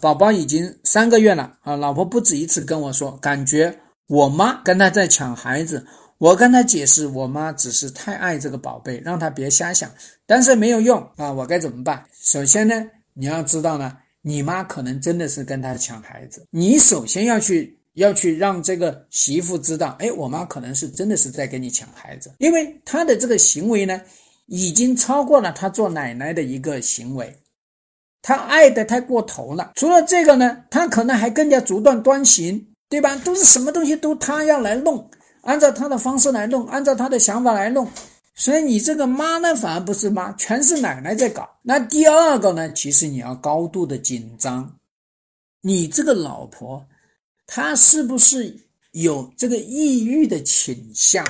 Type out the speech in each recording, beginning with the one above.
宝宝已经三个月了啊，老婆不止一次跟我说，感觉我妈跟他在抢孩子。我跟他解释，我妈只是太爱这个宝贝，让他别瞎想，但是没有用啊！我该怎么办？首先呢，你要知道呢，你妈可能真的是跟他抢孩子，你首先要去要去让这个媳妇知道，哎，我妈可能是真的是在跟你抢孩子，因为她的这个行为呢，已经超过了她做奶奶的一个行为，他爱的太过头了。除了这个呢，他可能还更加独断专行，对吧？都是什么东西都他要来弄。按照他的方式来弄，按照他的想法来弄，所以你这个妈呢，反而不是妈，全是奶奶在搞。那第二个呢，其实你要高度的紧张，你这个老婆，她是不是有这个抑郁的倾向？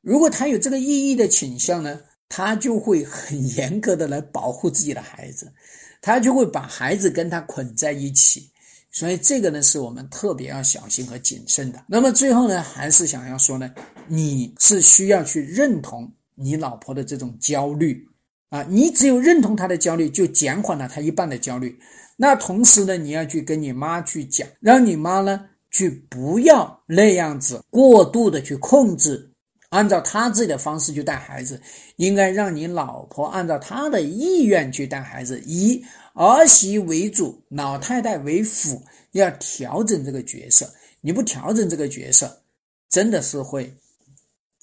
如果她有这个抑郁的倾向呢，他就会很 严格的来保护自己的孩子，他就会把孩子跟他捆在一起。所以这个呢，是我们特别要小心和谨慎的。那么最后呢，还是想要说呢，你是需要去认同你老婆的这种焦虑啊，你只有认同她的焦虑，就减缓了她一半的焦虑。那同时呢，你要去跟你妈去讲，让你妈呢去不要那样子过度的去控制，按照他自己的方式去带孩子，应该让你老婆按照她的意愿去带孩子。以儿媳为主，老太太为辅，要调整这个角色。你不调整这个角色，真的是会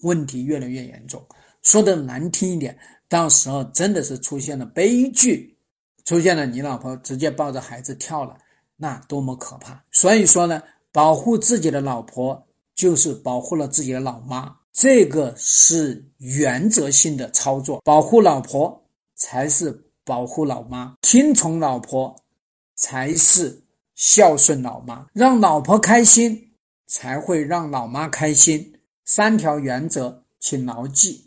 问题越来越严重。说的难听一点，到时候真的是出现了悲剧，出现了你老婆直接抱着孩子跳了，那多么可怕！所以说呢，保护自己的老婆就是保护了自己的老妈，这个是原则性的操作。保护老婆才是。保护老妈，听从老婆，才是孝顺老妈。让老婆开心，才会让老妈开心。三条原则，请牢记。